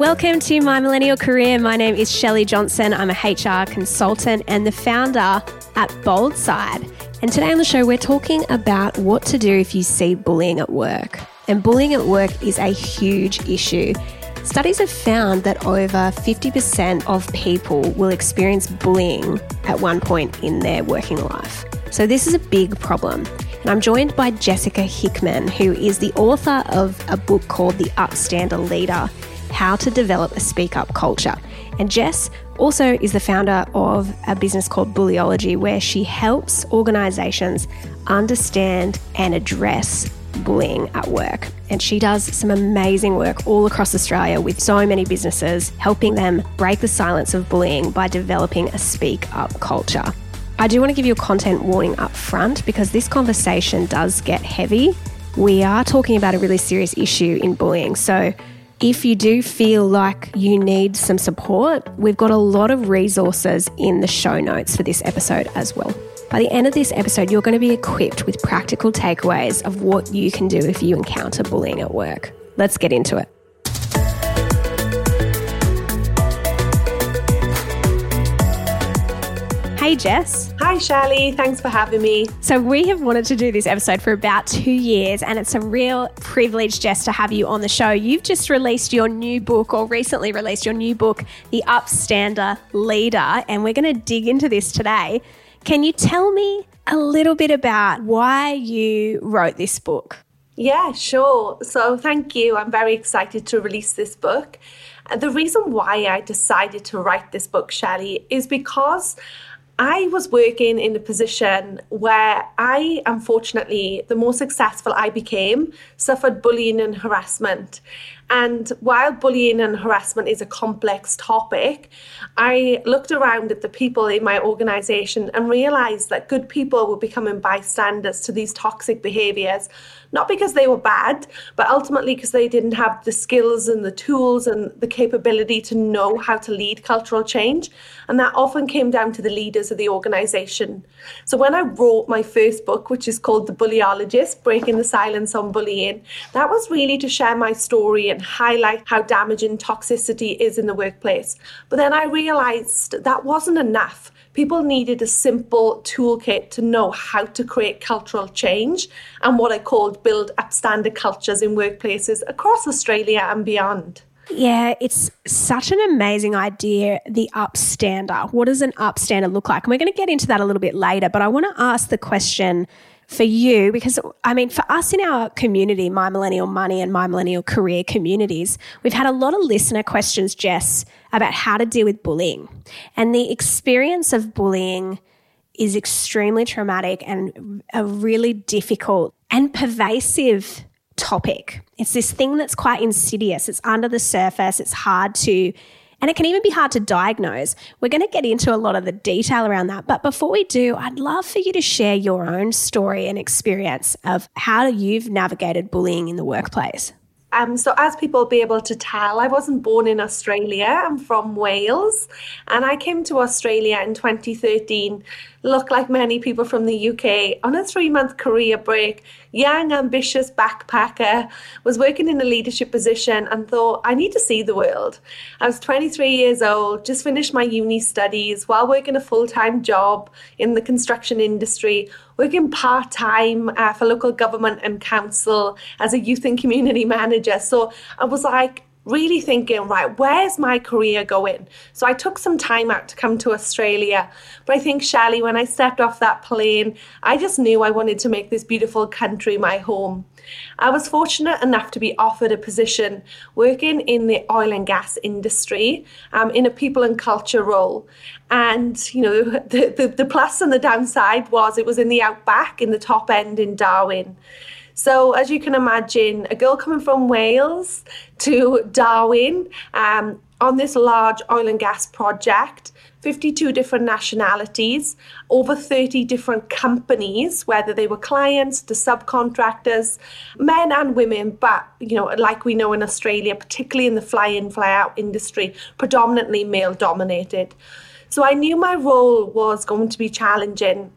Welcome to My Millennial Career. My name is Shelley Johnson. I'm a HR consultant and the founder at Boldside. And today on the show, we're talking about what to do if you see bullying at work. And bullying at work is a huge issue. Studies have found that over 50% of people will experience bullying at one point in their working life. So, this is a big problem. And I'm joined by Jessica Hickman, who is the author of a book called The Upstander Leader How to Develop a Speak Up Culture. And Jess also is the founder of a business called Bullyology, where she helps organizations understand and address bullying at work. And she does some amazing work all across Australia with so many businesses, helping them break the silence of bullying by developing a speak up culture. I do want to give you a content warning up front because this conversation does get heavy. We are talking about a really serious issue in bullying. So if you do feel like you need some support, we've got a lot of resources in the show notes for this episode as well. By the end of this episode, you're going to be equipped with practical takeaways of what you can do if you encounter bullying at work. Let's get into it. Hey, Jess. Hi, Shelley. Thanks for having me. So, we have wanted to do this episode for about two years, and it's a real privilege, Jess, to have you on the show. You've just released your new book, or recently released your new book, The Upstander Leader, and we're going to dig into this today. Can you tell me a little bit about why you wrote this book? Yeah, sure. So, thank you. I'm very excited to release this book. The reason why I decided to write this book, Shelley, is because I was working in a position where I, unfortunately, the more successful I became, suffered bullying and harassment. And while bullying and harassment is a complex topic, I looked around at the people in my organization and realized that good people were becoming bystanders to these toxic behaviors not because they were bad, but ultimately because they didn't have the skills and the tools and the capability to know how to lead cultural change. And that often came down to the leaders of the organization. So when I wrote my first book, which is called The Bullyologist Breaking the Silence on Bullying, that was really to share my story and highlight how damaging toxicity is in the workplace. But then I realized that wasn't enough people needed a simple toolkit to know how to create cultural change and what I called build upstander cultures in workplaces across Australia and beyond. Yeah, it's such an amazing idea, the upstander. What does an upstander look like? And we're going to get into that a little bit later, but I want to ask the question for you because I mean, for us in our community, My Millennial Money and My Millennial Career communities, we've had a lot of listener questions, Jess, about how to deal with bullying. And the experience of bullying is extremely traumatic and a really difficult and pervasive topic. It's this thing that's quite insidious, it's under the surface, it's hard to and it can even be hard to diagnose. We're going to get into a lot of the detail around that. But before we do, I'd love for you to share your own story and experience of how you've navigated bullying in the workplace. Um, so, as people will be able to tell, I wasn't born in Australia. I'm from Wales. And I came to Australia in 2013 look like many people from the UK on a three month career break, young, ambitious backpacker, was working in a leadership position and thought, I need to see the world. I was 23 years old, just finished my uni studies while working a full time job in the construction industry, working part time uh, for local government and council as a youth and community manager. So I was like, really thinking, right, where's my career going? So I took some time out to come to Australia. But I think, Shelley, when I stepped off that plane, I just knew I wanted to make this beautiful country my home. I was fortunate enough to be offered a position working in the oil and gas industry um, in a people and culture role. And, you know, the, the, the plus and the downside was it was in the outback, in the top end in Darwin. So, as you can imagine, a girl coming from Wales to Darwin um, on this large oil and gas project, 52 different nationalities, over 30 different companies, whether they were clients to subcontractors, men and women, but you know, like we know in Australia, particularly in the fly-in, fly-out industry, predominantly male dominated. So I knew my role was going to be challenging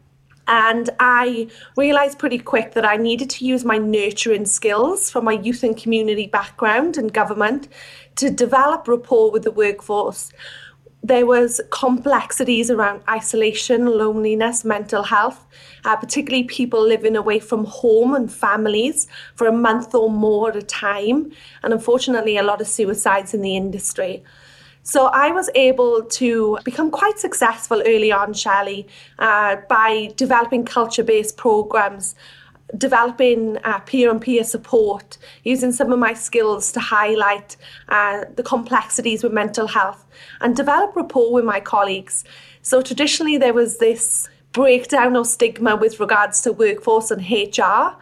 and I realized pretty quick that I needed to use my nurturing skills from my youth and community background and government to develop rapport with the workforce. There was complexities around isolation, loneliness, mental health, uh, particularly people living away from home and families for a month or more at a time, and unfortunately, a lot of suicides in the industry. So I was able to become quite successful early on, Shelley, uh, by developing culture based programs developing uh, peer-on-peer support, using some of my skills to highlight uh, the complexities with mental health and develop rapport with my colleagues. So traditionally there was this breakdown or stigma with regards to workforce and HR.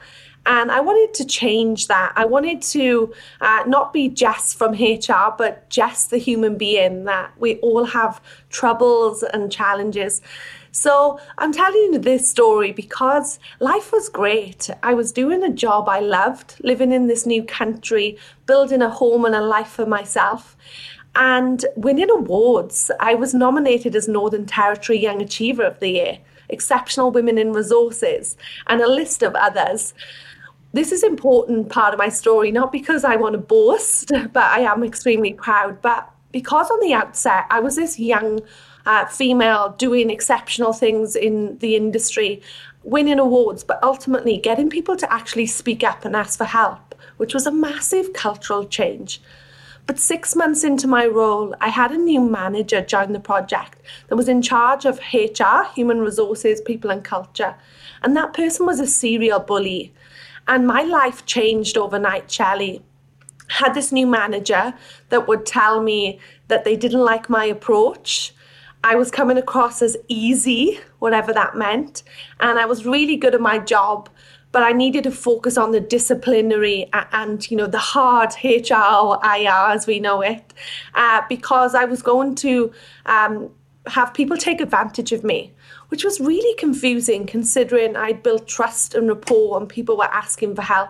And I wanted to change that. I wanted to uh, not be Jess from HR, but Jess the human being, that we all have troubles and challenges. So I'm telling you this story because life was great. I was doing a job I loved, living in this new country, building a home and a life for myself and winning awards. I was nominated as Northern Territory Young Achiever of the Year, Exceptional Women in Resources, and a list of others this is important part of my story, not because I want to boast, but I am extremely proud, but because on the outset I was this young uh, female doing exceptional things in the industry, winning awards, but ultimately getting people to actually speak up and ask for help, which was a massive cultural change. But six months into my role, I had a new manager join the project that was in charge of HR, human resources, people, and culture. And that person was a serial bully and my life changed overnight, Shelley. Had this new manager that would tell me that they didn't like my approach. I was coming across as easy, whatever that meant. And I was really good at my job, but I needed to focus on the disciplinary and, you know, the hard HR IR as we know it, uh, because I was going to um, have people take advantage of me which was really confusing considering I'd built trust and rapport and people were asking for help.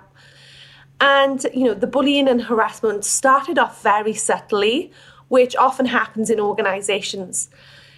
And, you know, the bullying and harassment started off very subtly, which often happens in organizations.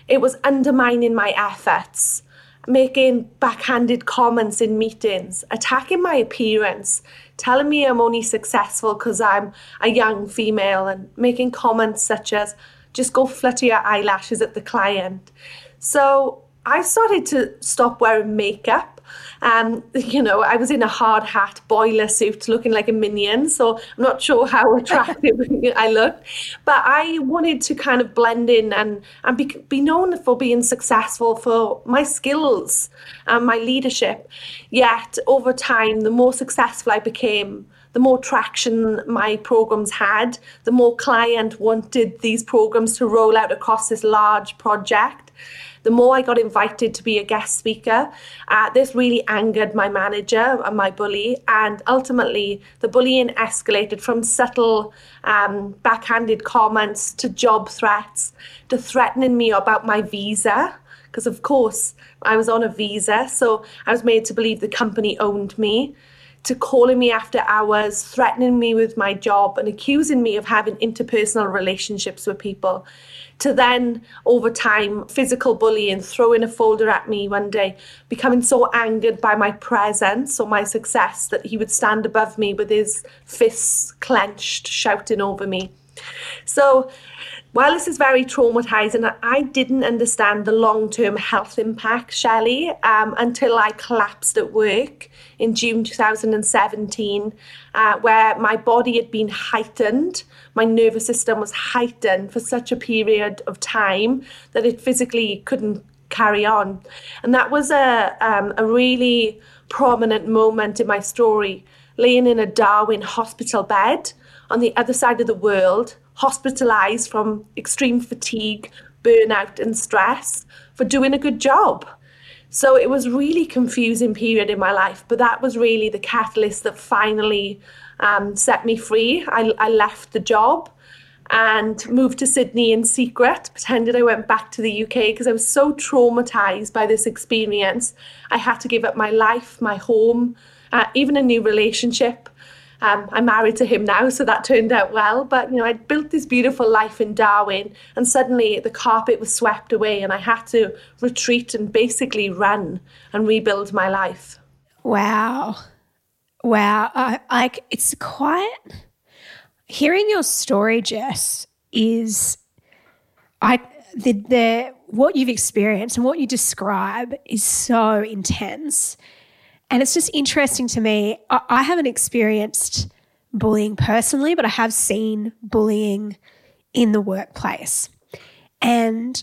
It was undermining my efforts, making backhanded comments in meetings, attacking my appearance, telling me I'm only successful because I'm a young female, and making comments such as, just go flutter your eyelashes at the client. So I started to stop wearing makeup. Um, you know, I was in a hard hat, boiler suit, looking like a minion. So I'm not sure how attractive I looked, but I wanted to kind of blend in and and be, be known for being successful for my skills and my leadership. Yet over time, the more successful I became, the more traction my programs had, the more client wanted these programs to roll out across this large project the more I got invited to be a guest speaker, uh, this really angered my manager and my bully. And ultimately, the bullying escalated from subtle um, backhanded comments to job threats to threatening me about my visa. Because, of course, I was on a visa, so I was made to believe the company owned me to calling me after hours, threatening me with my job, and accusing me of having interpersonal relationships with people to then over time physical bullying throwing a folder at me one day becoming so angered by my presence or my success that he would stand above me with his fists clenched shouting over me So, while this is very traumatizing, I didn't understand the long term health impact, Shelley, um, until I collapsed at work in June 2017, uh, where my body had been heightened. My nervous system was heightened for such a period of time that it physically couldn't carry on. And that was a, um, a really prominent moment in my story, laying in a Darwin hospital bed on the other side of the world hospitalized from extreme fatigue, burnout, and stress for doing a good job. So it was really confusing period in my life, but that was really the catalyst that finally um, set me free. I, I left the job and moved to Sydney in secret, pretended I went back to the UK because I was so traumatized by this experience. I had to give up my life, my home, uh, even a new relationship. Um, I'm married to him now, so that turned out well. But you know, I'd built this beautiful life in Darwin, and suddenly the carpet was swept away, and I had to retreat and basically run and rebuild my life. Wow, wow! I, I it's quite hearing your story, Jess. Is I the the what you've experienced and what you describe is so intense and it's just interesting to me. I, I haven't experienced bullying personally, but I have seen bullying in the workplace. And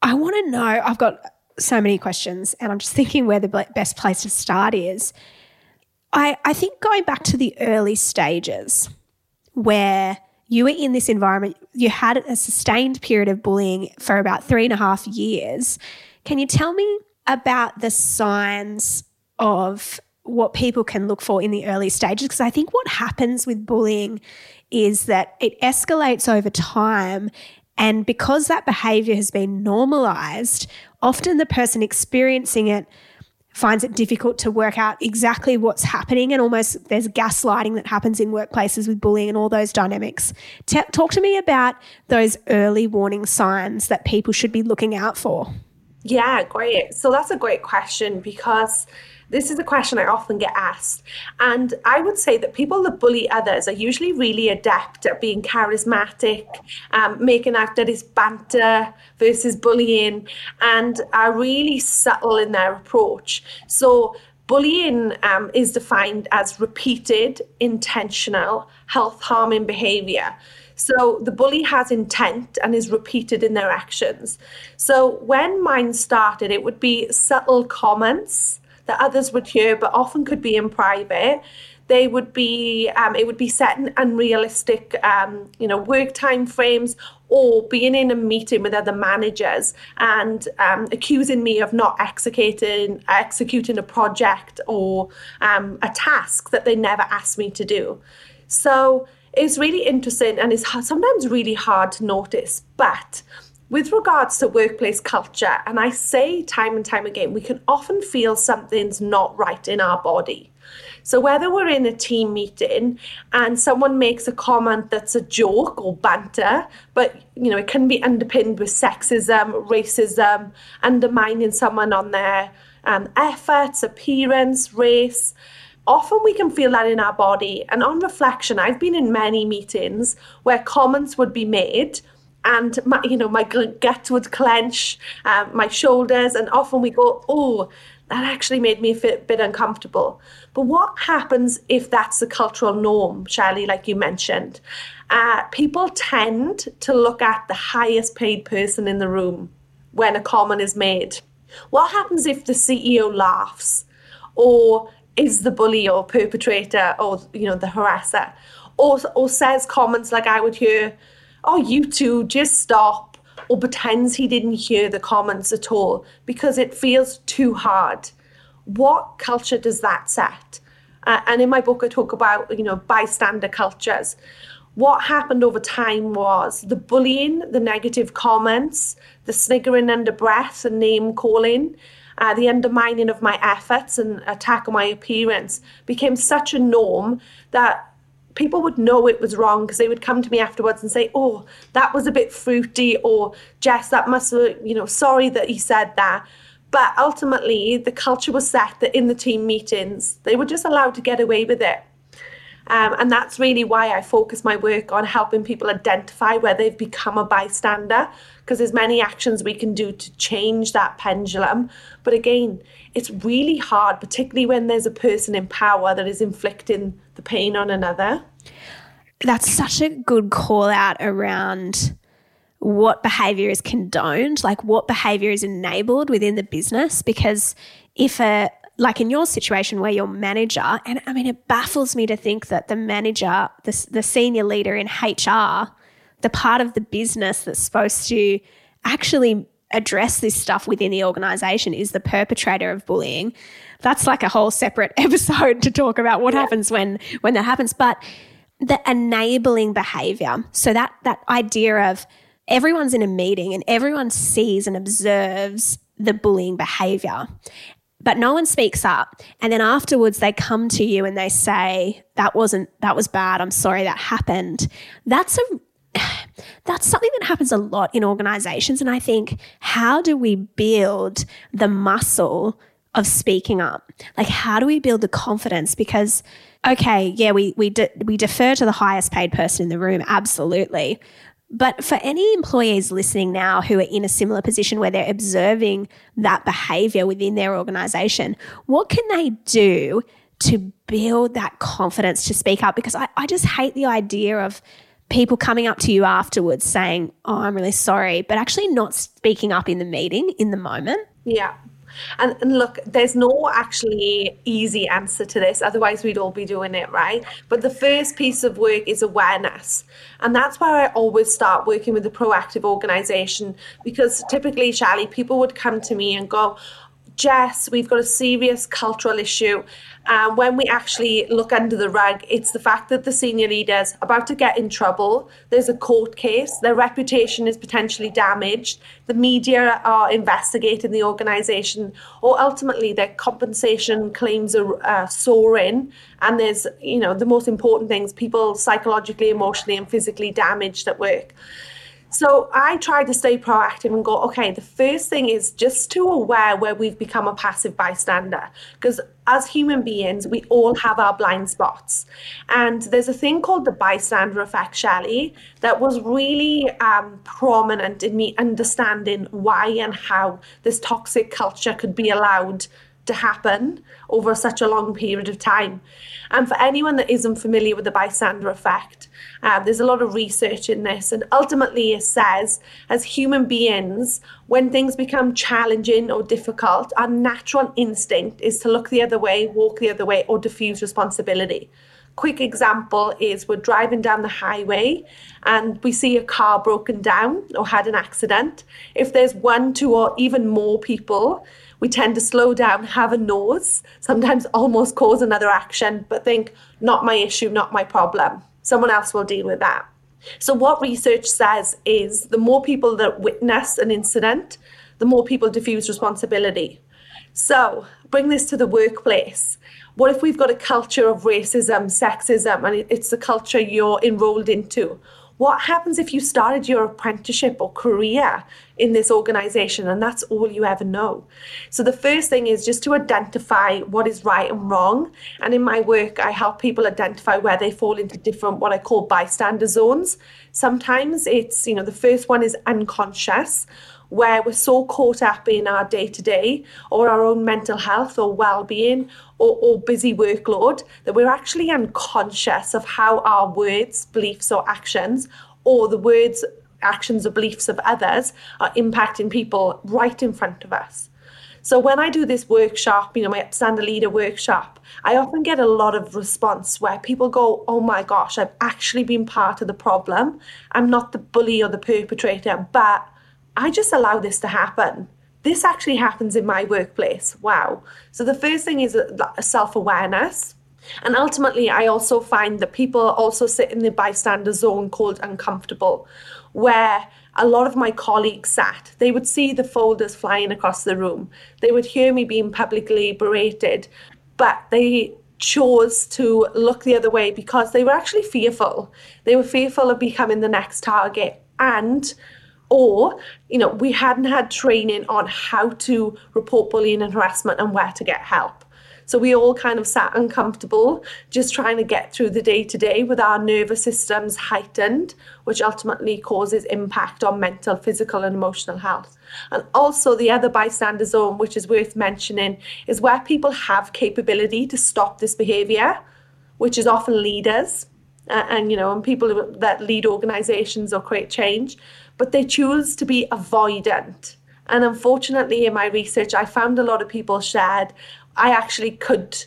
I want to know I've got so many questions, and I'm just thinking where the best place to start is. I, I think going back to the early stages where you were in this environment, you had a sustained period of bullying for about three and a half years. Can you tell me about the signs of what people can look for in the early stages. Because I think what happens with bullying is that it escalates over time. And because that behavior has been normalized, often the person experiencing it finds it difficult to work out exactly what's happening and almost there's gaslighting that happens in workplaces with bullying and all those dynamics. T- talk to me about those early warning signs that people should be looking out for. Yeah, great. So that's a great question because this is a question I often get asked. And I would say that people that bully others are usually really adept at being charismatic, um, making out that it's banter versus bullying, and are really subtle in their approach. So, bullying um, is defined as repeated, intentional, health harming behavior. So the bully has intent and is repeated in their actions. So when mine started, it would be subtle comments that others would hear, but often could be in private. They would be, um, it would be set in unrealistic, um, you know, work time frames, or being in a meeting with other managers and um, accusing me of not executing executing a project or um, a task that they never asked me to do. So it's really interesting and it's sometimes really hard to notice, but with regards to workplace culture, and I say time and time again, we can often feel something's not right in our body. So whether we're in a team meeting and someone makes a comment that's a joke or banter, but you know it can be underpinned with sexism, racism, undermining someone on their um, efforts, appearance, race. Often we can feel that in our body. And on reflection, I've been in many meetings where comments would be made and my, you know my gut would clench, um, my shoulders, and often we go, oh, that actually made me a bit uncomfortable. But what happens if that's the cultural norm, Shelley, like you mentioned? Uh, people tend to look at the highest paid person in the room when a comment is made. What happens if the CEO laughs or is the bully or perpetrator or you know the harasser or, or says comments like I would hear, oh, you two, just stop, or pretends he didn't hear the comments at all because it feels too hard. What culture does that set? Uh, and in my book, I talk about, you know, bystander cultures. What happened over time was the bullying, the negative comments, the sniggering under breath and name calling, uh, the undermining of my efforts and attack on my appearance became such a norm that people would know it was wrong because they would come to me afterwards and say, "Oh, that was a bit fruity," or "Jess, that must have, you know, sorry that he said that." But ultimately, the culture was set that in the team meetings, they were just allowed to get away with it. Um, and that's really why I focus my work on helping people identify where they've become a bystander, because there's many actions we can do to change that pendulum. But again, it's really hard, particularly when there's a person in power that is inflicting the pain on another. That's such a good call out around what behavior is condoned, like what behavior is enabled within the business. Because if a, like in your situation where your manager, and I mean, it baffles me to think that the manager, the, the senior leader in HR, the part of the business that's supposed to actually address this stuff within the organization is the perpetrator of bullying. That's like a whole separate episode to talk about what yeah. happens when when that happens. But the enabling behavior. So that that idea of everyone's in a meeting and everyone sees and observes the bullying behavior but no one speaks up and then afterwards they come to you and they say that wasn't that was bad i'm sorry that happened that's a that's something that happens a lot in organizations and i think how do we build the muscle of speaking up like how do we build the confidence because okay yeah we we de- we defer to the highest paid person in the room absolutely but for any employees listening now who are in a similar position where they're observing that behavior within their organization, what can they do to build that confidence to speak up? Because I, I just hate the idea of people coming up to you afterwards saying, Oh, I'm really sorry, but actually not speaking up in the meeting in the moment. Yeah. And, and, look, there's no actually easy answer to this, otherwise, we'd all be doing it, right? But the first piece of work is awareness. And that's where I always start working with a proactive organization because typically, Shelley, people would come to me and go, Jess, we've got a serious cultural issue. And when we actually look under the rug, it's the fact that the senior leaders about to get in trouble. There's a court case. Their reputation is potentially damaged. The media are investigating the organisation, or ultimately their compensation claims are uh, soaring. And there's, you know, the most important things: people psychologically, emotionally, and physically damaged at work. So I try to stay proactive and go, okay, the first thing is just to aware where we've become a passive bystander. Because as human beings, we all have our blind spots. And there's a thing called the bystander effect, Shelley, that was really um, prominent in me understanding why and how this toxic culture could be allowed to happen over such a long period of time. And for anyone that isn't familiar with the bystander effect, uh, there's a lot of research in this. And ultimately, it says, as human beings, when things become challenging or difficult, our natural instinct is to look the other way, walk the other way, or diffuse responsibility quick example is we're driving down the highway and we see a car broken down or had an accident. If there's one, two, or even more people we tend to slow down, have a nose, sometimes almost cause another action, but think, not my issue, not my problem. Someone else will deal with that. So, what research says is the more people that witness an incident, the more people diffuse responsibility. So, bring this to the workplace. What if we've got a culture of racism, sexism, and it's the culture you're enrolled into? What happens if you started your apprenticeship or career in this organization and that's all you ever know? So, the first thing is just to identify what is right and wrong. And in my work, I help people identify where they fall into different, what I call bystander zones. Sometimes it's, you know, the first one is unconscious where we're so caught up in our day to day or our own mental health or well being or, or, busy workload that we're actually unconscious of how our words, beliefs, or actions, or the words, actions, or beliefs of others are impacting people right in front of us. So when I do this workshop, you know, my Upstander Leader workshop, I often get a lot of response where people go, Oh my gosh, I've actually been part of the problem. I'm not the bully or the perpetrator, but I just allow this to happen. This actually happens in my workplace. Wow. So the first thing is uh, self awareness. And ultimately, I also find that people also sit in the bystander zone called uncomfortable, where a lot of my colleagues sat. They would see the folders flying across the room. They would hear me being publicly berated, but they chose to look the other way because they were actually fearful. They were fearful of becoming the next target. And or you know we hadn't had training on how to report bullying and harassment and where to get help So we all kind of sat uncomfortable, just trying to get through the day to day with our nervous systems heightened, which ultimately causes impact on mental, physical, and emotional health. And also, the other bystander zone, which is worth mentioning, is where people have capability to stop this behavior, which is often leaders. And you know, and people that lead organizations or create change, but they choose to be avoidant. And unfortunately, in my research, I found a lot of people shared, I actually could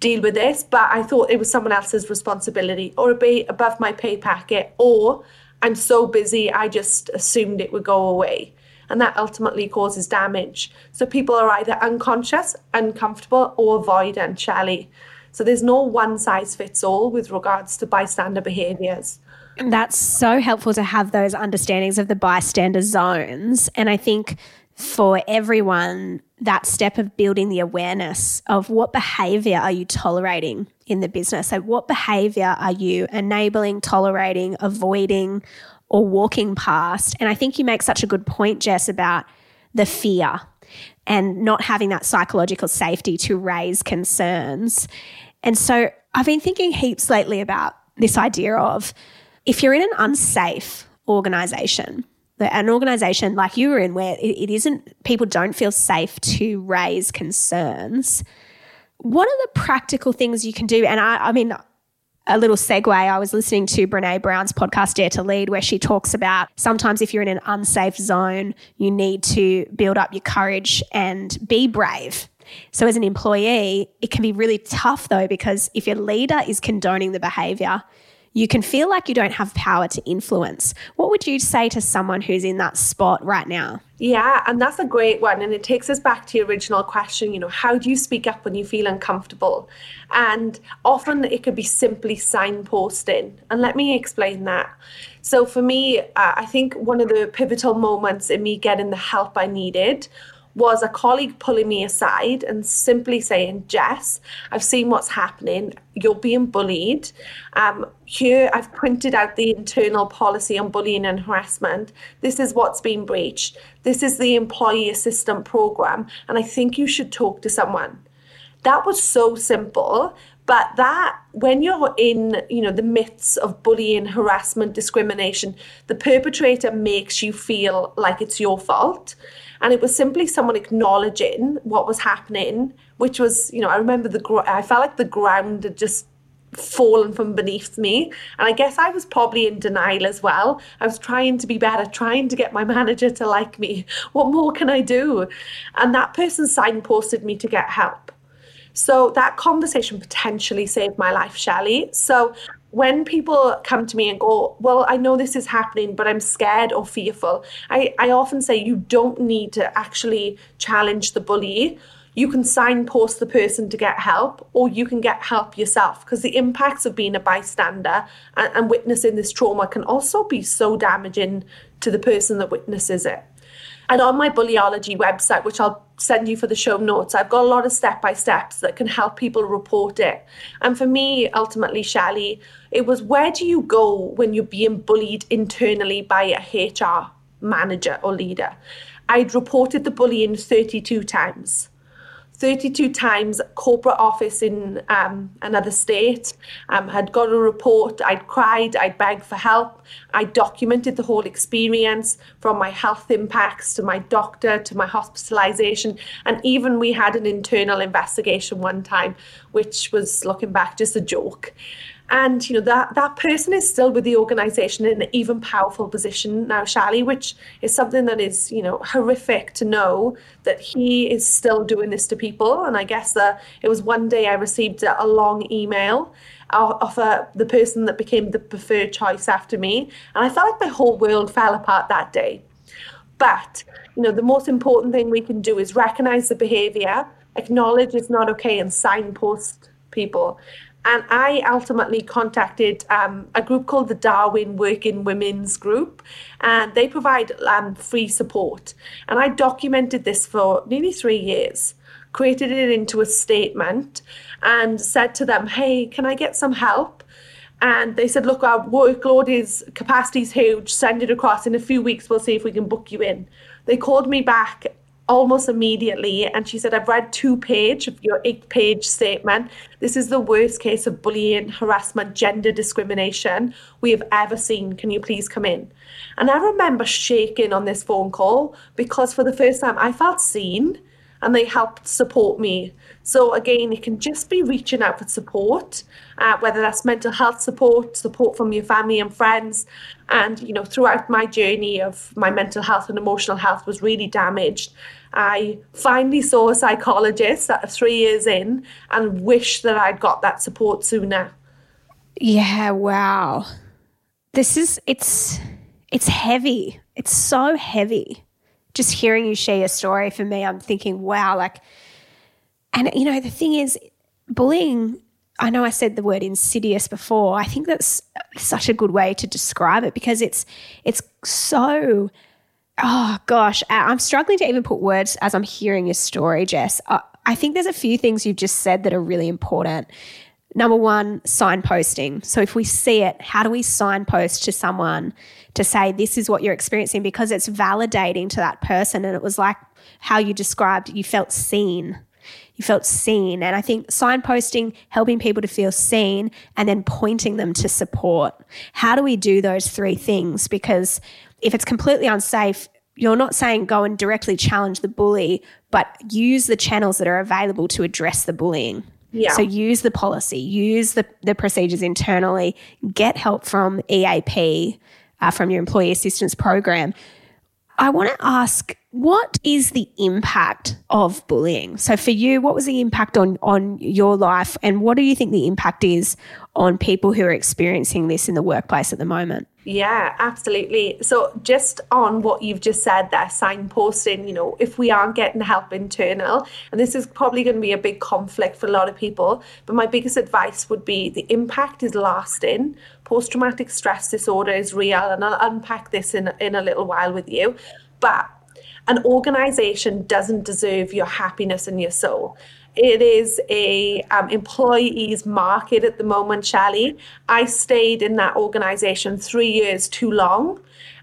deal with this, but I thought it was someone else's responsibility or it'd be above my pay packet, or I'm so busy, I just assumed it would go away and that ultimately causes damage. So people are either unconscious, uncomfortable, or avoidant, Shelley. So there's no one size fits all with regards to bystander behaviours. That's so helpful to have those understandings of the bystander zones. And I think for everyone, that step of building the awareness of what behavior are you tolerating in the business? So, what behavior are you enabling, tolerating, avoiding, or walking past. And I think you make such a good point, Jess, about the fear and not having that psychological safety to raise concerns. And so I've been thinking heaps lately about this idea of if you're in an unsafe organization, an organization like you were in where it isn't, people don't feel safe to raise concerns. What are the practical things you can do? And I, I mean, a little segue, I was listening to Brene Brown's podcast, Dare to Lead, where she talks about sometimes if you're in an unsafe zone, you need to build up your courage and be brave. So, as an employee, it can be really tough though, because if your leader is condoning the behavior, you can feel like you don't have power to influence. What would you say to someone who's in that spot right now? Yeah, and that's a great one. And it takes us back to your original question, you know, how do you speak up when you feel uncomfortable? And often it could be simply signposting. And let me explain that. So for me, uh, I think one of the pivotal moments in me getting the help I needed was a colleague pulling me aside and simply saying, Jess, I've seen what's happening. You're being bullied. Um, here, I've printed out the internal policy on bullying and harassment. This is what's been breached. This is the employee assistant program. And I think you should talk to someone. That was so simple. But that, when you're in, you know, the myths of bullying, harassment, discrimination, the perpetrator makes you feel like it's your fault. And it was simply someone acknowledging what was happening, which was, you know, I remember the, I felt like the ground had just fallen from beneath me. And I guess I was probably in denial as well. I was trying to be better, trying to get my manager to like me. What more can I do? And that person signposted me to get help. So that conversation potentially saved my life, Shelley. So when people come to me and go, Well, I know this is happening, but I'm scared or fearful, I, I often say you don't need to actually challenge the bully. You can signpost the person to get help, or you can get help yourself because the impacts of being a bystander and, and witnessing this trauma can also be so damaging to the person that witnesses it. And on my Bullyology website, which I'll send you for the show notes, I've got a lot of step by steps that can help people report it. And for me, ultimately, Shelley, it was where do you go when you're being bullied internally by a HR manager or leader? I'd reported the bullying 32 times. 32 times corporate office in um, another state, um, had got a report. I'd cried, I'd begged for help. I documented the whole experience from my health impacts to my doctor to my hospitalization. And even we had an internal investigation one time, which was looking back just a joke and you know that that person is still with the organization in an even powerful position now Shelley which is something that is you know horrific to know that he is still doing this to people. And I guess that it was one day I received a, long email of a, the person that became the preferred choice after me. And I felt like my whole world fell apart that day. But you know the most important thing we can do is recognize the behavior acknowledge it's not okay and signpost people and I ultimately contacted um, a group called the Darwin Working Women's Group, and they provide um, free support. And I documented this for nearly three years, created it into a statement, and said to them, Hey, can I get some help? And they said, Look, our workload is capacity is huge, send it across. In a few weeks, we'll see if we can book you in. They called me back almost immediately. And she said, I've read two page of your eight page statement. This is the worst case of bullying, harassment, gender discrimination we have ever seen. Can you please come in? And I remember shaking on this phone call because for the first time I felt seen and they helped support me. So again, it can just be reaching out for support, uh, whether that's mental health support, support from your family and friends. And you know, throughout my journey of my mental health and emotional health was really damaged. I finally saw a psychologist at three years in and wish that I'd got that support sooner. Yeah, wow. This is it's it's heavy. It's so heavy just hearing you share your story for me, I'm thinking, wow, like, and you know, the thing is, bullying, I know I said the word insidious before. I think that's such a good way to describe it because it's, it's so, oh gosh, I'm struggling to even put words as I'm hearing your story, Jess. I think there's a few things you've just said that are really important. Number one, signposting. So if we see it, how do we signpost to someone to say this is what you're experiencing because it's validating to that person. And it was like how you described, you felt seen. You felt seen. And I think signposting, helping people to feel seen, and then pointing them to support. How do we do those three things? Because if it's completely unsafe, you're not saying go and directly challenge the bully, but use the channels that are available to address the bullying. Yeah. So use the policy, use the, the procedures internally, get help from EAP, uh, from your employee assistance program. I want to ask what is the impact of bullying? So for you, what was the impact on on your life and what do you think the impact is on people who are experiencing this in the workplace at the moment? Yeah, absolutely. So, just on what you've just said there, signposting, you know, if we aren't getting help internal, and this is probably going to be a big conflict for a lot of people, but my biggest advice would be the impact is lasting. Post traumatic stress disorder is real, and I'll unpack this in, in a little while with you. But an organization doesn't deserve your happiness and your soul it is a um, employees market at the moment, Shelley. I stayed in that organization three years too long.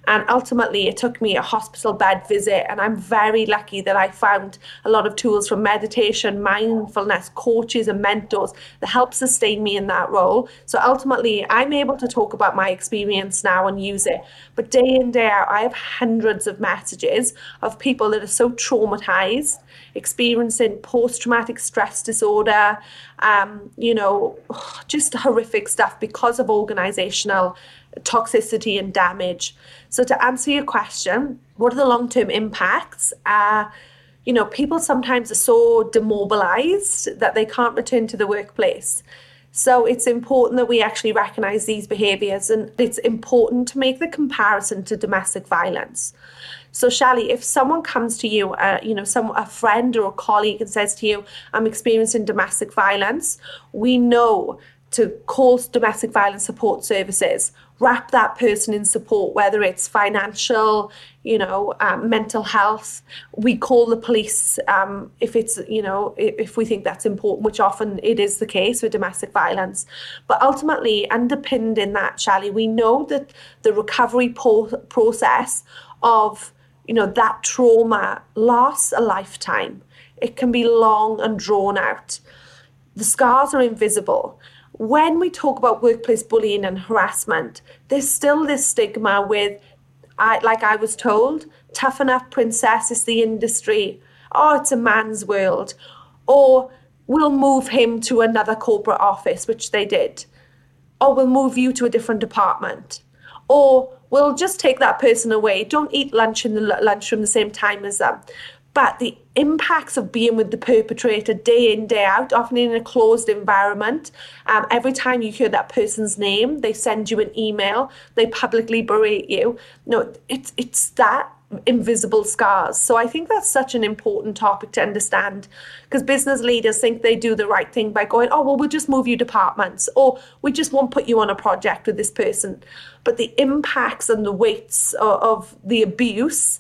And ultimately, it took me a hospital bed visit. And I'm very lucky that I found a lot of tools from meditation, mindfulness, coaches, and mentors that help sustain me in that role. So ultimately, I'm able to talk about my experience now and use it. But day in, day out, I have hundreds of messages of people that are so traumatized, experiencing post traumatic stress disorder, um, you know, just horrific stuff because of organizational toxicity and damage. So, to answer your question, what are the long term impacts? Uh, you know, people sometimes are so demobilized that they can't return to the workplace. So it's important that we actually recognize these behaviors and it's important to make the comparison to domestic violence. So Shelley, if someone comes to you, uh, you know, some a friend or a colleague and says to you, "I'm experiencing domestic violence," we know to call domestic violence support services wrap that person in support, whether it's financial, you know, um, mental health. We call the police um, if it's, you know, if we think that's important, which often it is the case with domestic violence. But ultimately, underpinned in that, Shelley, we know that the recovery po- process of, you know, that trauma lasts a lifetime. It can be long and drawn out. The scars are invisible when we talk about workplace bullying and harassment, there's still this stigma with, I, like I was told, tough enough princess is the industry. Oh, it's a man's world. Or we'll move him to another corporate office, which they did. Or we'll move you to a different department. Or we'll just take that person away. Don't eat lunch in the lunchroom the same time as them. But the impacts of being with the perpetrator day in, day out, often in a closed environment, um, every time you hear that person's name, they send you an email, they publicly berate you. No, it's, it's that invisible scars. So I think that's such an important topic to understand because business leaders think they do the right thing by going, oh, well, we'll just move you departments or we just won't put you on a project with this person. But the impacts and the weights of, of the abuse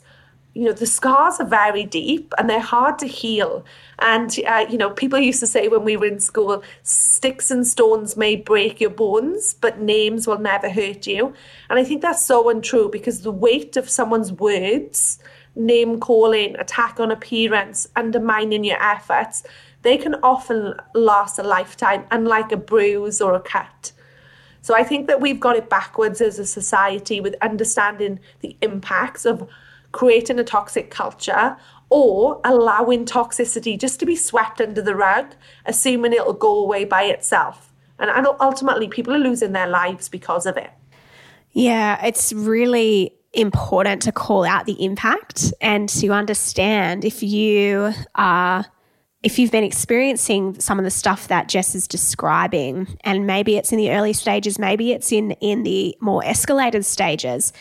you know the scars are very deep and they're hard to heal and uh, you know people used to say when we were in school sticks and stones may break your bones but names will never hurt you and i think that's so untrue because the weight of someone's words name calling, attack on appearance, undermining your efforts, they can often last a lifetime, unlike a bruise or a cut. So I think that we've got it backwards as a society with understanding the impacts of creating a toxic culture or allowing toxicity just to be swept under the rug, assuming it'll go away by itself. And ultimately, people are losing their lives because of it. Yeah, it's really important to call out the impact and to understand if you are if you've been experiencing some of the stuff that Jess is describing, and maybe it's in the early stages, maybe it's in in the more escalated stages,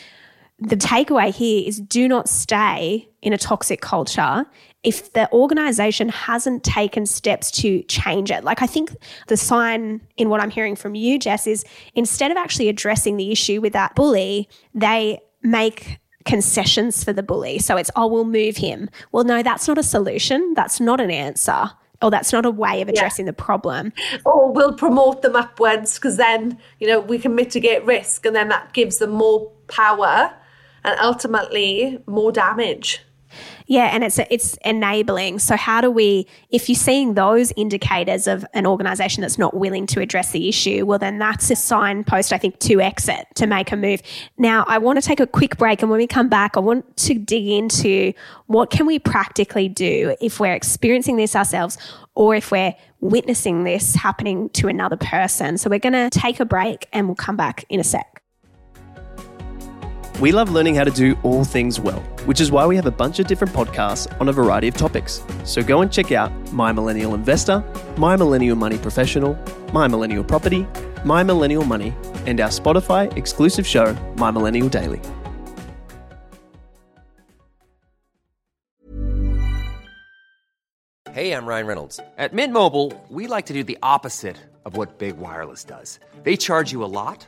the takeaway here is do not stay in a toxic culture if the organization hasn't taken steps to change it. Like, I think the sign in what I'm hearing from you, Jess, is instead of actually addressing the issue with that bully, they make concessions for the bully. So it's, oh, we'll move him. Well, no, that's not a solution. That's not an answer. Or that's not a way of addressing yeah. the problem. Or we'll promote them upwards because then, you know, we can mitigate risk and then that gives them more power and ultimately more damage. Yeah, and it's it's enabling. So how do we if you're seeing those indicators of an organization that's not willing to address the issue, well then that's a signpost I think to exit, to make a move. Now, I want to take a quick break and when we come back, I want to dig into what can we practically do if we're experiencing this ourselves or if we're witnessing this happening to another person. So we're going to take a break and we'll come back in a sec. We love learning how to do all things well, which is why we have a bunch of different podcasts on a variety of topics. So go and check out My Millennial Investor, My Millennial Money Professional, My Millennial Property, My Millennial Money, and our Spotify exclusive show, My Millennial Daily. Hey, I'm Ryan Reynolds. At Mint Mobile, we like to do the opposite of what Big Wireless does. They charge you a lot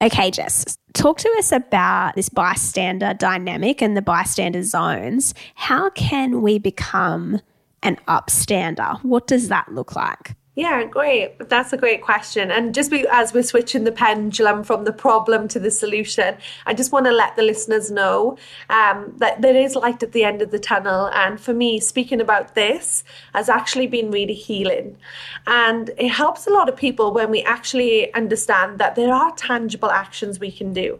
Okay, Jess, talk to us about this bystander dynamic and the bystander zones. How can we become an upstander? What does that look like? Yeah, great. That's a great question. And just be, as we're switching the pendulum from the problem to the solution, I just want to let the listeners know um, that there is light at the end of the tunnel. And for me, speaking about this has actually been really healing. And it helps a lot of people when we actually understand that there are tangible actions we can do.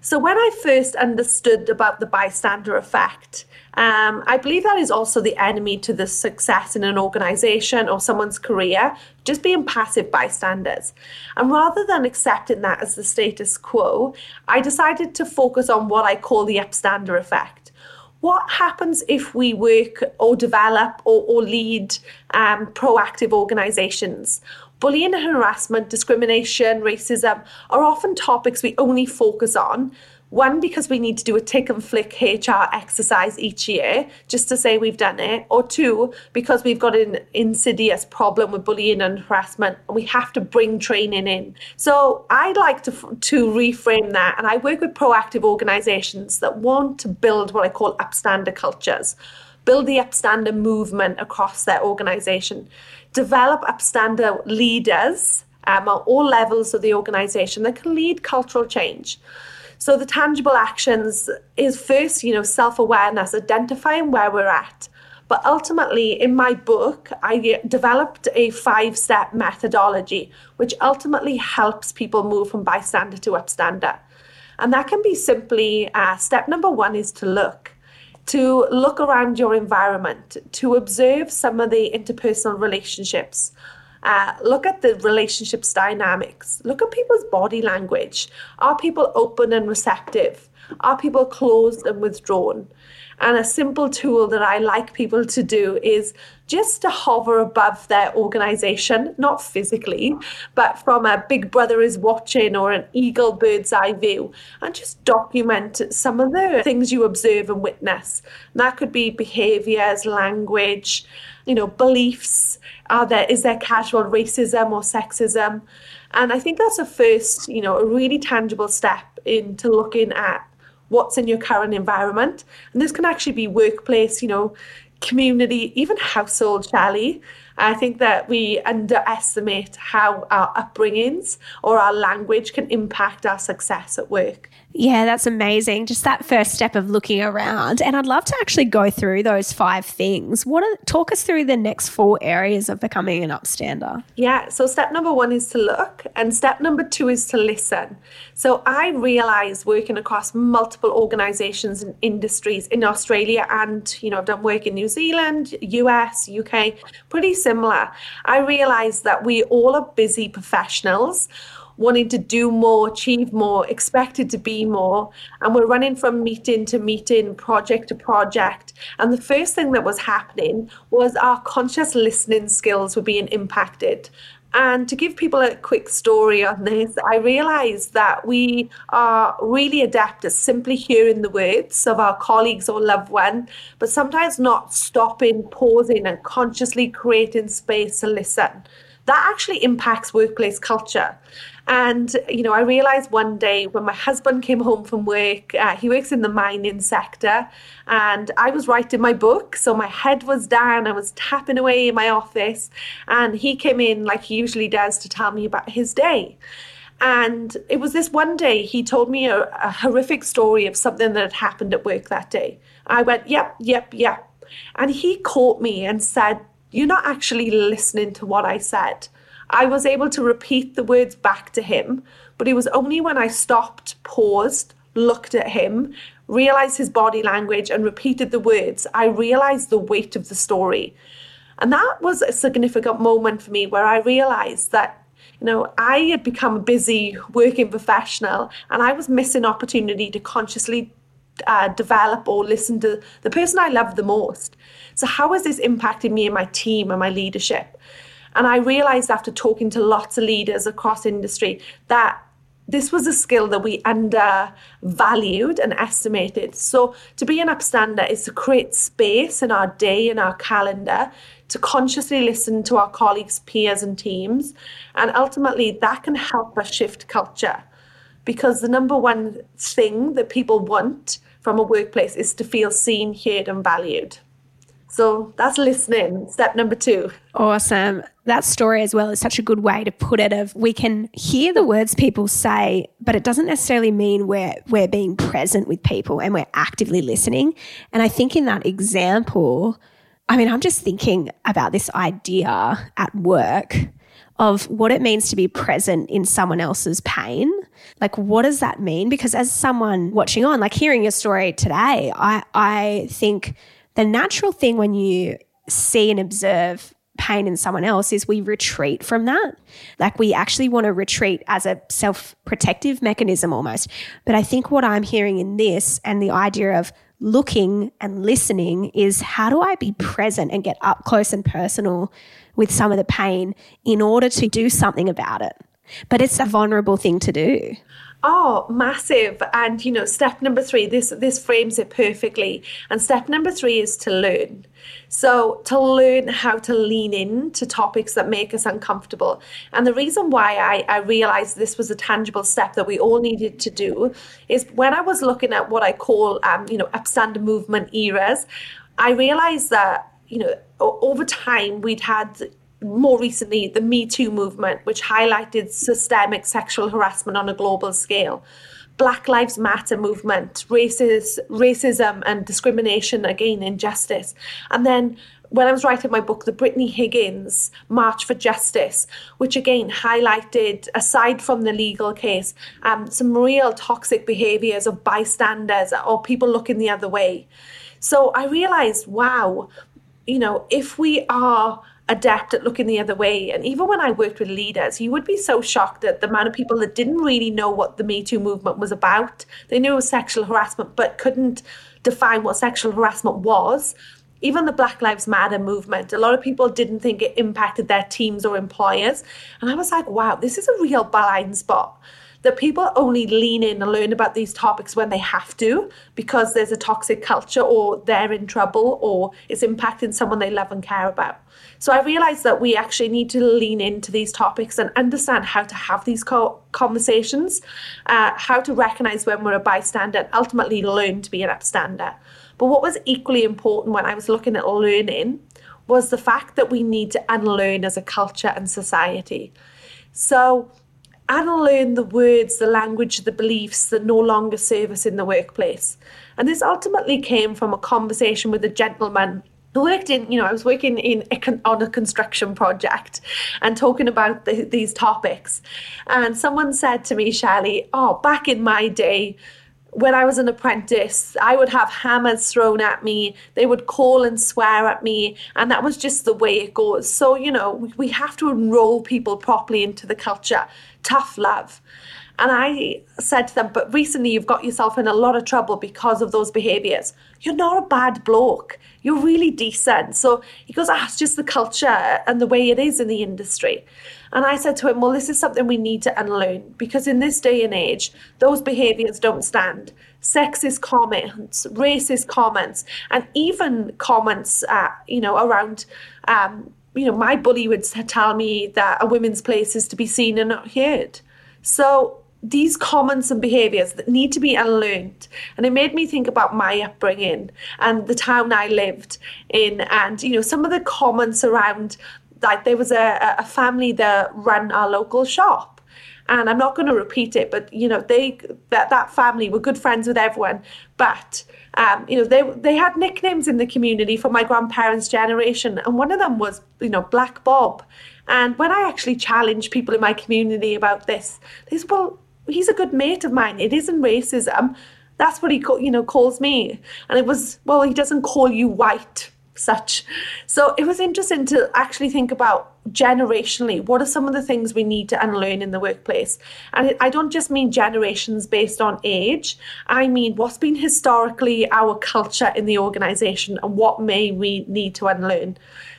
So when I first understood about the bystander effect, um, I believe that is also the enemy to the success in an organization or someone's career, just being passive bystanders. And rather than accepting that as the status quo, I decided to focus on what I call the upstander effect. What happens if we work or develop or, or lead um, proactive organizations? Bullying and harassment, discrimination, racism are often topics we only focus on. One, because we need to do a tick and flick HR exercise each year just to say we've done it. Or two, because we've got an insidious problem with bullying and harassment and we have to bring training in. So I like to, to reframe that. And I work with proactive organizations that want to build what I call upstander cultures build the upstander movement across their organization develop upstander leaders um, at all levels of the organization that can lead cultural change. So the tangible actions is first, you know, self-awareness, identifying where we're at. But ultimately, in my book, I developed a five step methodology, which ultimately helps people move from bystander to upstander. And that can be simply uh, step number one is to look to look around your environment, to observe some of the interpersonal relationships. Uh, look at the relationships dynamics. Look at people's body language. Are people open and receptive? Are people closed and withdrawn? And a simple tool that I like people to do is just to hover above their organization, not physically, but from a big brother is watching or an eagle bird's eye view, and just document some of the things you observe and witness. And that could be behaviors, language, you know, beliefs. Are there is there casual racism or sexism? And I think that's a first, you know, a really tangible step into looking at what's in your current environment. And this can actually be workplace, you know, community, even household, Shelley. I think that we underestimate how our upbringings or our language can impact our success at work. Yeah, that's amazing. Just that first step of looking around. And I'd love to actually go through those five things. What are, talk us through the next four areas of becoming an upstander. Yeah, so step number 1 is to look and step number 2 is to listen. So I realized working across multiple organizations and industries in Australia and, you know, I've done work in New Zealand, US, UK, pretty similar. I realized that we all are busy professionals wanting to do more, achieve more, expected to be more. And we're running from meeting to meeting, project to project. And the first thing that was happening was our conscious listening skills were being impacted. And to give people a quick story on this, I realized that we are really adept at simply hearing the words of our colleagues or loved one, but sometimes not stopping, pausing, and consciously creating space to listen. That actually impacts workplace culture. And, you know, I realized one day when my husband came home from work, uh, he works in the mining sector, and I was writing my book. So my head was down, I was tapping away in my office, and he came in like he usually does to tell me about his day. And it was this one day he told me a, a horrific story of something that had happened at work that day. I went, yep, yep, yep. And he caught me and said, You're not actually listening to what I said. I was able to repeat the words back to him, but it was only when I stopped, paused, looked at him, realized his body language, and repeated the words, I realized the weight of the story. And that was a significant moment for me where I realized that you know, I had become a busy working professional and I was missing opportunity to consciously uh, develop or listen to the person I love the most. So, how has this impacted me and my team and my leadership? And I realized after talking to lots of leaders across industry that this was a skill that we undervalued and estimated. So to be an upstander is to create space in our day and our calendar to consciously listen to our colleagues, peers, and teams. And ultimately, that can help us shift culture. Because the number one thing that people want from a workplace is to feel seen, heard, and valued. So that's listening. Step number two. Awesome. That story as well is such a good way to put it of we can hear the words people say, but it doesn't necessarily mean we're we're being present with people and we're actively listening. And I think in that example, I mean, I'm just thinking about this idea at work of what it means to be present in someone else's pain. Like, what does that mean? Because as someone watching on, like hearing your story today, I, I think the natural thing when you see and observe pain in someone else is we retreat from that. Like we actually want to retreat as a self protective mechanism almost. But I think what I'm hearing in this and the idea of looking and listening is how do I be present and get up close and personal with some of the pain in order to do something about it? But it's a vulnerable thing to do. Oh, massive. And you know, step number 3, this this frames it perfectly. And step number 3 is to learn. So, to learn how to lean in to topics that make us uncomfortable. And the reason why I, I realized this was a tangible step that we all needed to do is when I was looking at what I call, um, you know, upstander movement eras, I realized that, you know, over time we'd had more recently the Me Too movement, which highlighted systemic sexual harassment on a global scale. Black Lives Matter movement, racism and discrimination, again, injustice. And then when I was writing my book, the Brittany Higgins March for Justice, which again highlighted, aside from the legal case, um, some real toxic behaviours of bystanders or people looking the other way. So I realized, wow, you know, if we are adept at looking the other way. And even when I worked with leaders, you would be so shocked at the amount of people that didn't really know what the Me Too movement was about. They knew it was sexual harassment, but couldn't define what sexual harassment was. Even the Black Lives Matter movement, a lot of people didn't think it impacted their teams or employers. And I was like, wow, this is a real blind spot that people only lean in and learn about these topics when they have to because there's a toxic culture or they're in trouble or it's impacting someone they love and care about. So I realized that we actually need to lean into these topics and understand how to have these co- conversations, uh, how to recognize when we're a bystander, and ultimately learn to be an upstander. But what was equally important when I was looking at learning was the fact that we need to unlearn as a culture and society. So unlearn the words, the language, the beliefs that no longer serve us in the workplace. And this ultimately came from a conversation with a gentleman I worked in, you know, I was working in on a construction project and talking about the, these topics. And someone said to me, Shelley, oh, back in my day, when I was an apprentice, I would have hammers thrown at me. They would call and swear at me. And that was just the way it goes. So, you know, we have to enroll people properly into the culture. Tough love. And I said to them, but recently you've got yourself in a lot of trouble because of those behaviors. You're not a bad bloke. You're really decent. So he goes, ah, it's just the culture and the way it is in the industry. And I said to him, well, this is something we need to unlearn because in this day and age, those behaviors don't stand. Sexist comments, racist comments, and even comments, uh, you know, around um, you know, my bully would tell me that a woman's place is to be seen and not heard. So these comments and behaviors that need to be unlearned. And it made me think about my upbringing and the town I lived in, and you know some of the comments around. Like there was a, a family that ran our local shop, and I'm not going to repeat it, but you know they that that family were good friends with everyone, but um, you know they they had nicknames in the community for my grandparents' generation, and one of them was you know Black Bob. And when I actually challenged people in my community about this, they said, "Well, he's a good mate of mine. It isn't racism. That's what he, you know, calls me. And it was, well, he doesn't call you white, such. So it was interesting to actually think about generationally what are some of the things we need to unlearn in the workplace and i don't just mean generations based on age i mean what's been historically our culture in the organization and what may we need to unlearn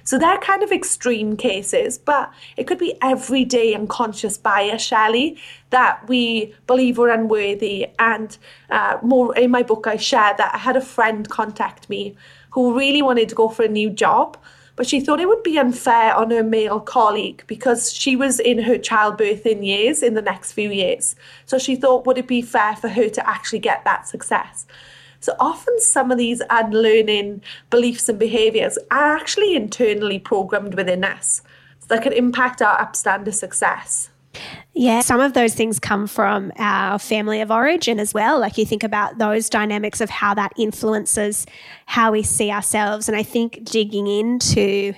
so they're kind of extreme cases, but it could be everyday unconscious bias, Shelley, that we believe we're unworthy. And uh, more in my book, I share that I had a friend contact me who really wanted to go for a new job but she thought it would be unfair on her male colleague because she was in her childbirthing years in the next few years. So she thought, would it be fair for her to actually get that success? So often some of these unlearning beliefs and behaviors are actually internally programmed within us that can impact our upstander success. Yeah, some of those things come from our family of origin as well. Like you think about those dynamics of how that influences how we see ourselves. And I think digging into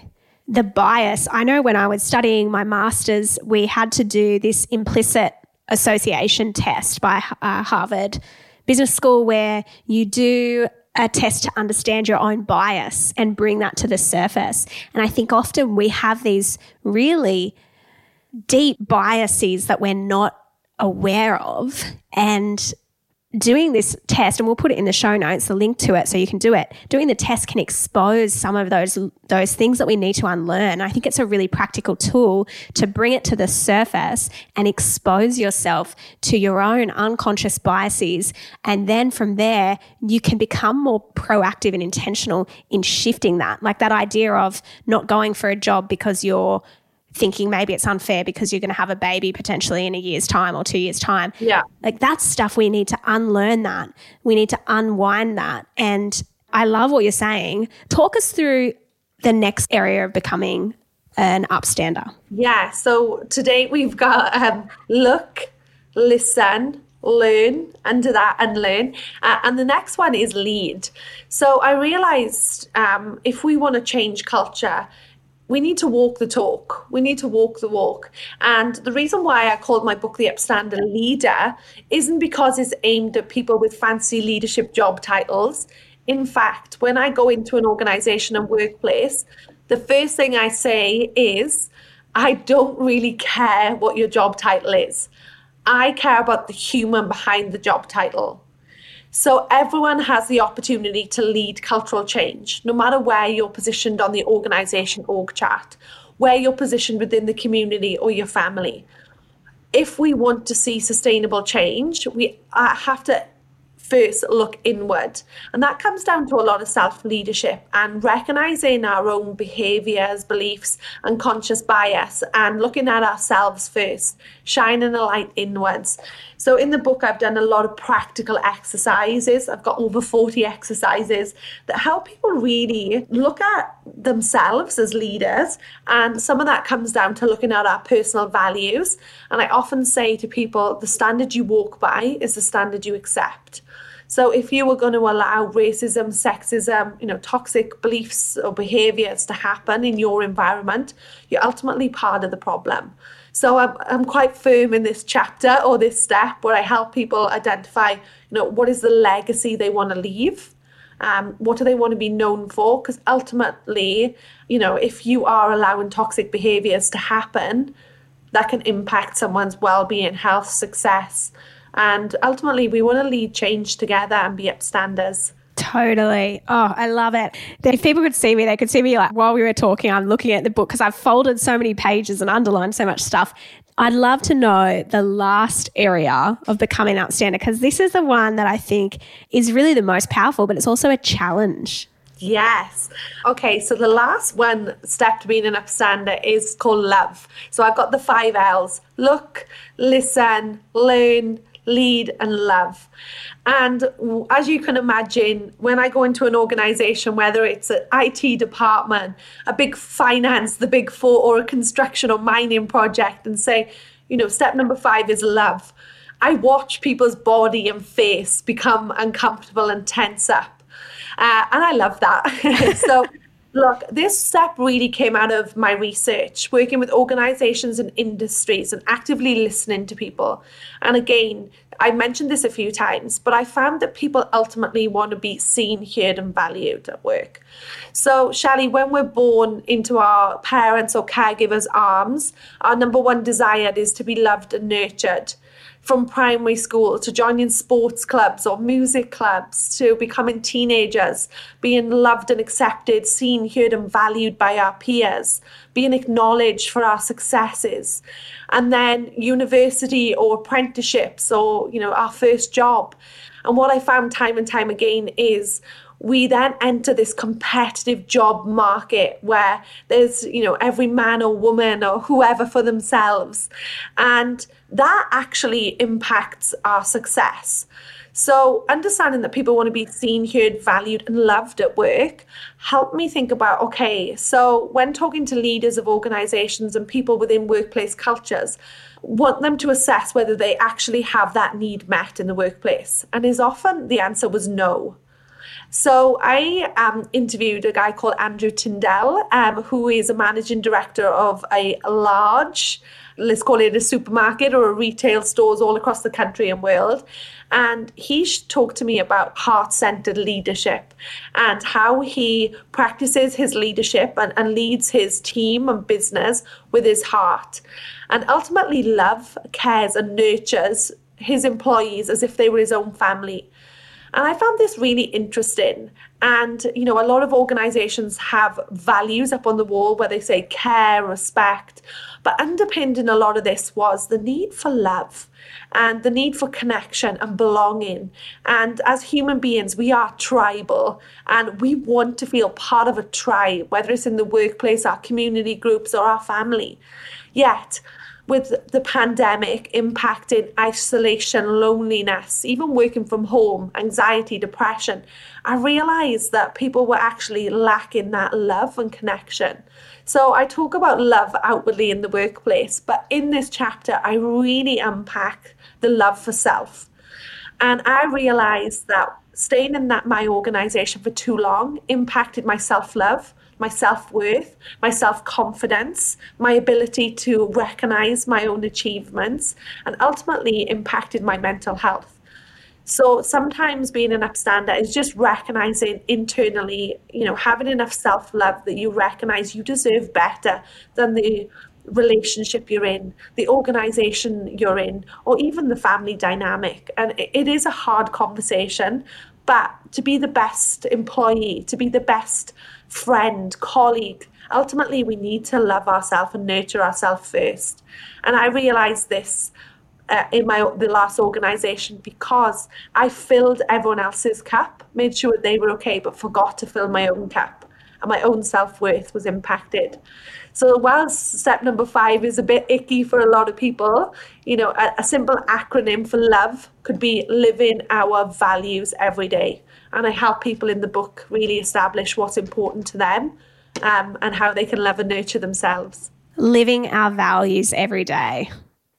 the bias, I know when I was studying my master's, we had to do this implicit association test by uh, Harvard business school where you do a test to understand your own bias and bring that to the surface. And I think often we have these really deep biases that we're not aware of. And doing this test, and we'll put it in the show notes, the link to it, so you can do it. Doing the test can expose some of those those things that we need to unlearn. I think it's a really practical tool to bring it to the surface and expose yourself to your own unconscious biases, and then from there you can become more proactive and intentional in shifting that. Like that idea of not going for a job because you're thinking maybe it's unfair because you're going to have a baby potentially in a year's time or two years' time. Yeah. Like that's stuff we need to unlearn that. We need to unwind that. And I love what you're saying. Talk us through the next area of becoming an upstander. Yeah. So today we've got um, look, listen, learn, under that unlearn. Uh, and the next one is lead. So I realized um, if we want to change culture, we need to walk the talk. We need to walk the walk. And the reason why I called my book The Upstander Leader isn't because it's aimed at people with fancy leadership job titles. In fact, when I go into an organization and workplace, the first thing I say is, I don't really care what your job title is. I care about the human behind the job title. So everyone has the opportunity to lead cultural change, no matter where you're positioned on the organization org chart, where you're positioned within the community or your family. If we want to see sustainable change, we uh, have to first look inward. And that comes down to a lot of self leadership and recognizing our own behaviors, beliefs, and conscious bias and looking at ourselves first, shining a light inwards. So, in the book, I've done a lot of practical exercises. I've got over 40 exercises that help people really look at themselves as leaders. And some of that comes down to looking at our personal values. And I often say to people, the standard you walk by is the standard you accept. So if you were going to allow racism, sexism, you know, toxic beliefs or behaviors to happen in your environment, you're ultimately part of the problem. So I'm, I'm quite firm in this chapter or this step where I help people identify, you know, what is the legacy they want to leave. Um, what do they want to be known for? Because ultimately, you know, if you are allowing toxic behaviors to happen, that can impact someone's well-being, health, success, and ultimately, we want to lead change together and be upstanders. Totally. Oh, I love it. If people could see me, they could see me like while we were talking, I'm looking at the book because I've folded so many pages and underlined so much stuff. I'd love to know the last area of becoming outstanding because this is the one that I think is really the most powerful, but it's also a challenge. Yes. Okay, so the last one step to being an upstander is called love. So I've got the five L's look, listen, learn, lead, and love. And as you can imagine, when I go into an organization, whether it's an IT department, a big finance, the big four, or a construction or mining project, and say, you know, step number five is love. I watch people's body and face become uncomfortable and tense up. Uh, and I love that. so Look, this step really came out of my research, working with organizations and industries and actively listening to people. And again, I mentioned this a few times, but I found that people ultimately want to be seen, heard, and valued at work. So, Shelley, when we're born into our parents' or caregivers' arms, our number one desire is to be loved and nurtured from primary school to joining sports clubs or music clubs to becoming teenagers, being loved and accepted, seen, heard, and valued by our peers, being acknowledged for our successes, and then university or apprenticeships or, you know, our first job. And what I found time and time again is we then enter this competitive job market where there's you know every man or woman or whoever for themselves. And that actually impacts our success so understanding that people want to be seen heard valued and loved at work helped me think about okay so when talking to leaders of organizations and people within workplace cultures want them to assess whether they actually have that need met in the workplace and is often the answer was no. So I um, interviewed a guy called Andrew Tyndall, um, who is a managing director of a large, let's call it a supermarket or a retail stores all across the country and world. And he talked to me about heart centered leadership and how he practices his leadership and, and leads his team and business with his heart. And ultimately, love, cares, and nurtures his employees as if they were his own family. And I found this really interesting. And, you know, a lot of organizations have values up on the wall where they say care, respect. But underpinning a lot of this was the need for love and the need for connection and belonging. And as human beings, we are tribal and we want to feel part of a tribe, whether it's in the workplace, our community groups, or our family. Yet, with the pandemic impacting isolation, loneliness, even working from home, anxiety, depression, I realized that people were actually lacking that love and connection. So I talk about love outwardly in the workplace, but in this chapter, I really unpack the love for self. And I realized that staying in that my organization for too long impacted my self-love my self worth, my self confidence, my ability to recognize my own achievements, and ultimately impacted my mental health. So sometimes being an upstander is just recognizing internally, you know, having enough self love that you recognize you deserve better than the relationship you're in, the organization you're in, or even the family dynamic. And it is a hard conversation, but to be the best employee, to be the best friend, colleague, ultimately we need to love ourselves and nurture ourselves first. And I realized this uh, in my the last organization because I filled everyone else's cup, made sure they were okay, but forgot to fill my own cup, and my own self worth was impacted. So whilst step number five is a bit icky for a lot of people, you know, a, a simple acronym for love could be living our values every day. And I help people in the book really establish what's important to them um, and how they can love and nurture themselves. Living our values every day.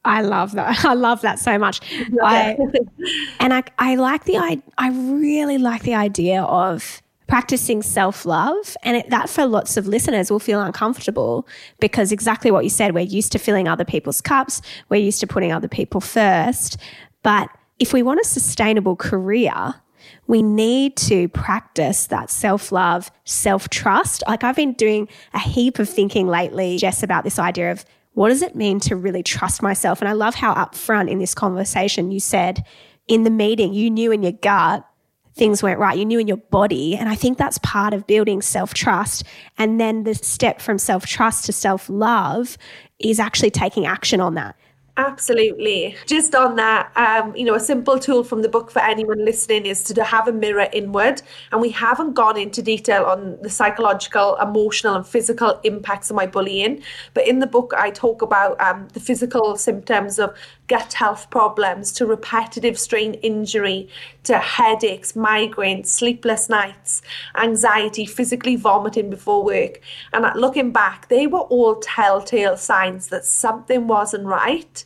I love that. I love that so much. Yeah. I, and I, I like the I, I really like the idea of practicing self love. And it, that for lots of listeners will feel uncomfortable because exactly what you said, we're used to filling other people's cups, we're used to putting other people first. But if we want a sustainable career, we need to practice that self love, self trust. Like I've been doing a heap of thinking lately, Jess, about this idea of what does it mean to really trust myself? And I love how upfront in this conversation you said in the meeting, you knew in your gut things weren't right. You knew in your body. And I think that's part of building self trust. And then the step from self trust to self love is actually taking action on that. Absolutely. Just on that, um, you know, a simple tool from the book for anyone listening is to have a mirror inward. And we haven't gone into detail on the psychological, emotional, and physical impacts of my bullying. But in the book, I talk about um, the physical symptoms of gut health problems to repetitive strain injury to headaches, migraines, sleepless nights, anxiety, physically vomiting before work. And looking back, they were all telltale signs that something wasn't right.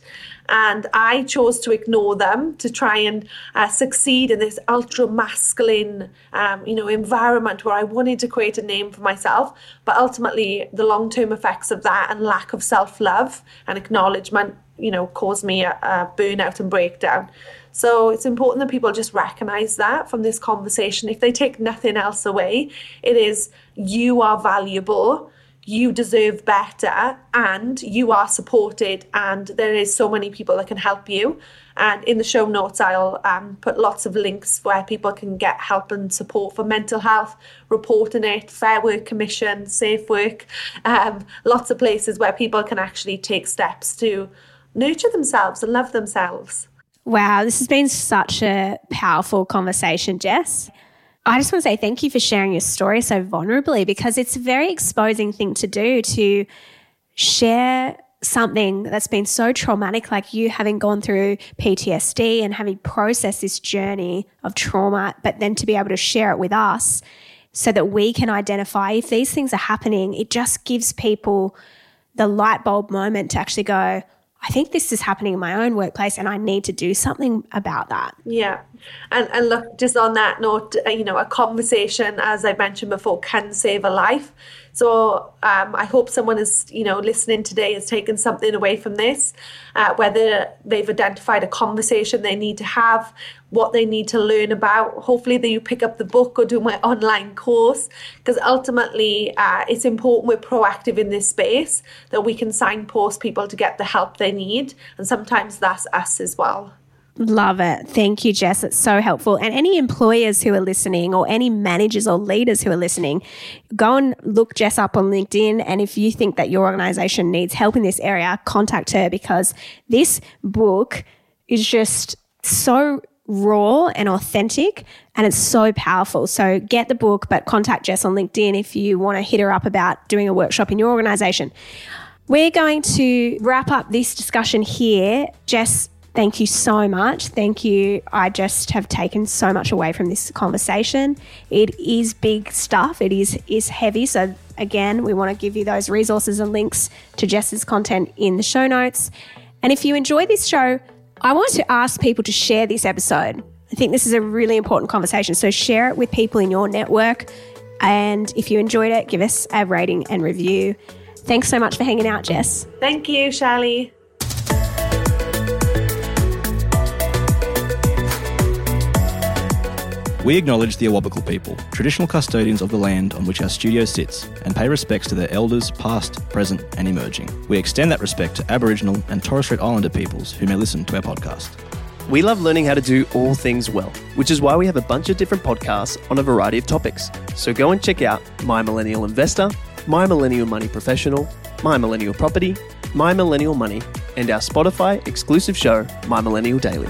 And I chose to ignore them to try and uh, succeed in this ultra masculine, um, you know, environment where I wanted to create a name for myself. But ultimately, the long term effects of that and lack of self love and acknowledgement you know, cause me a, a burnout and breakdown. So it's important that people just recognize that from this conversation. If they take nothing else away, it is you are valuable, you deserve better, and you are supported, and there is so many people that can help you. And in the show notes, I'll um, put lots of links where people can get help and support for mental health, reporting it, Fair Work Commission, Safe Work, um, lots of places where people can actually take steps to nurture themselves and love themselves. Wow, this has been such a powerful conversation, Jess. I just want to say thank you for sharing your story so vulnerably because it's a very exposing thing to do to share something that's been so traumatic, like you having gone through PTSD and having processed this journey of trauma, but then to be able to share it with us so that we can identify if these things are happening. It just gives people the light bulb moment to actually go, I think this is happening in my own workplace and I need to do something about that. Yeah. And, and look, just on that note, uh, you know, a conversation, as I mentioned before, can save a life. So um, I hope someone is, you know, listening today has taken something away from this, uh, whether they've identified a conversation they need to have, what they need to learn about. Hopefully, that you pick up the book or do my online course, because ultimately, uh, it's important we're proactive in this space that we can signpost people to get the help they need, and sometimes that's us as well. Love it. Thank you, Jess. It's so helpful. And any employers who are listening or any managers or leaders who are listening, go and look Jess up on LinkedIn. And if you think that your organization needs help in this area, contact her because this book is just so raw and authentic and it's so powerful. So get the book, but contact Jess on LinkedIn if you want to hit her up about doing a workshop in your organization. We're going to wrap up this discussion here. Jess, Thank you so much. Thank you. I just have taken so much away from this conversation. It is big stuff. It is is heavy. So again, we want to give you those resources and links to Jess's content in the show notes. And if you enjoy this show, I want to ask people to share this episode. I think this is a really important conversation. So share it with people in your network. And if you enjoyed it, give us a rating and review. Thanks so much for hanging out, Jess. Thank you, Shelley. We acknowledge the Awabakal people, traditional custodians of the land on which our studio sits, and pay respects to their elders, past, present, and emerging. We extend that respect to Aboriginal and Torres Strait Islander peoples who may listen to our podcast. We love learning how to do all things well, which is why we have a bunch of different podcasts on a variety of topics. So go and check out My Millennial Investor, My Millennial Money Professional, My Millennial Property, My Millennial Money, and our Spotify exclusive show, My Millennial Daily.